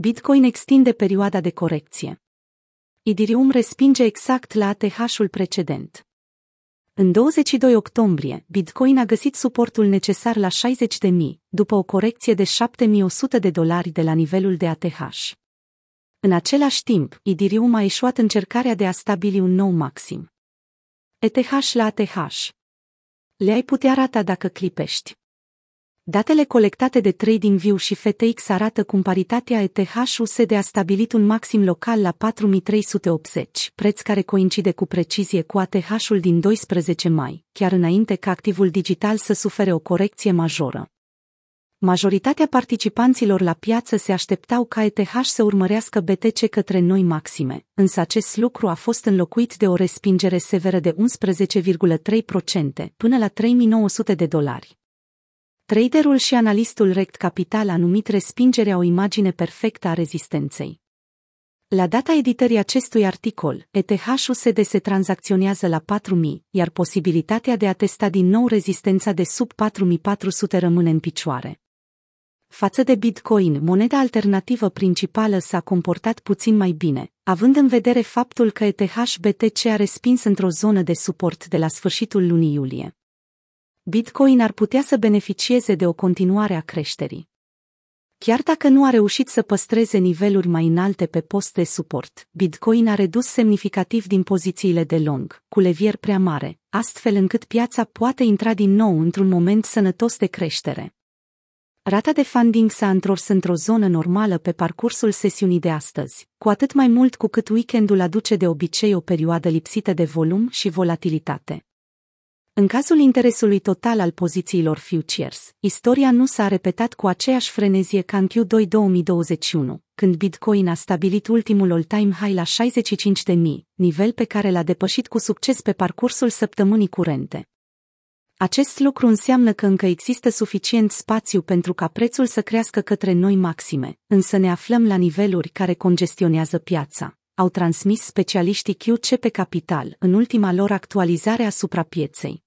Bitcoin extinde perioada de corecție. Idirium respinge exact la ATH-ul precedent. În 22 octombrie, Bitcoin a găsit suportul necesar la 60.000, după o corecție de 7.100 de dolari de la nivelul de ATH. În același timp, Idirium a ieșuat încercarea de a stabili un nou maxim. ETH la ATH. Le-ai putea rata dacă clipești. Datele colectate de TradingView și FTX arată cum paritatea ETH-USD a stabilit un maxim local la 4380, preț care coincide cu precizie cu ATH-ul din 12 mai, chiar înainte ca activul digital să sufere o corecție majoră. Majoritatea participanților la piață se așteptau ca ETH să urmărească BTC către noi maxime, însă acest lucru a fost înlocuit de o respingere severă de 11,3% până la 3900 de dolari. Traderul și analistul Rect Capital a numit respingerea o imagine perfectă a rezistenței. La data editării acestui articol, ETH-USD se tranzacționează la 4000, iar posibilitatea de a testa din nou rezistența de sub 4400 rămâne în picioare. Față de Bitcoin, moneda alternativă principală s-a comportat puțin mai bine, având în vedere faptul că ETH-BTC a respins într-o zonă de suport de la sfârșitul lunii iulie. Bitcoin ar putea să beneficieze de o continuare a creșterii. Chiar dacă nu a reușit să păstreze niveluri mai înalte pe post de suport, Bitcoin a redus semnificativ din pozițiile de long, cu levier prea mare, astfel încât piața poate intra din nou într-un moment sănătos de creștere. Rata de funding s-a întors într-o zonă normală pe parcursul sesiunii de astăzi, cu atât mai mult cu cât weekendul aduce de obicei o perioadă lipsită de volum și volatilitate. În cazul interesului total al pozițiilor futures, istoria nu s-a repetat cu aceeași frenezie ca în Q2 2021, când Bitcoin a stabilit ultimul all-time high la 65.000, nivel pe care l-a depășit cu succes pe parcursul săptămânii curente. Acest lucru înseamnă că încă există suficient spațiu pentru ca prețul să crească către noi maxime, însă ne aflăm la niveluri care congestionează piața, au transmis specialiștii QCP Capital în ultima lor actualizare asupra pieței.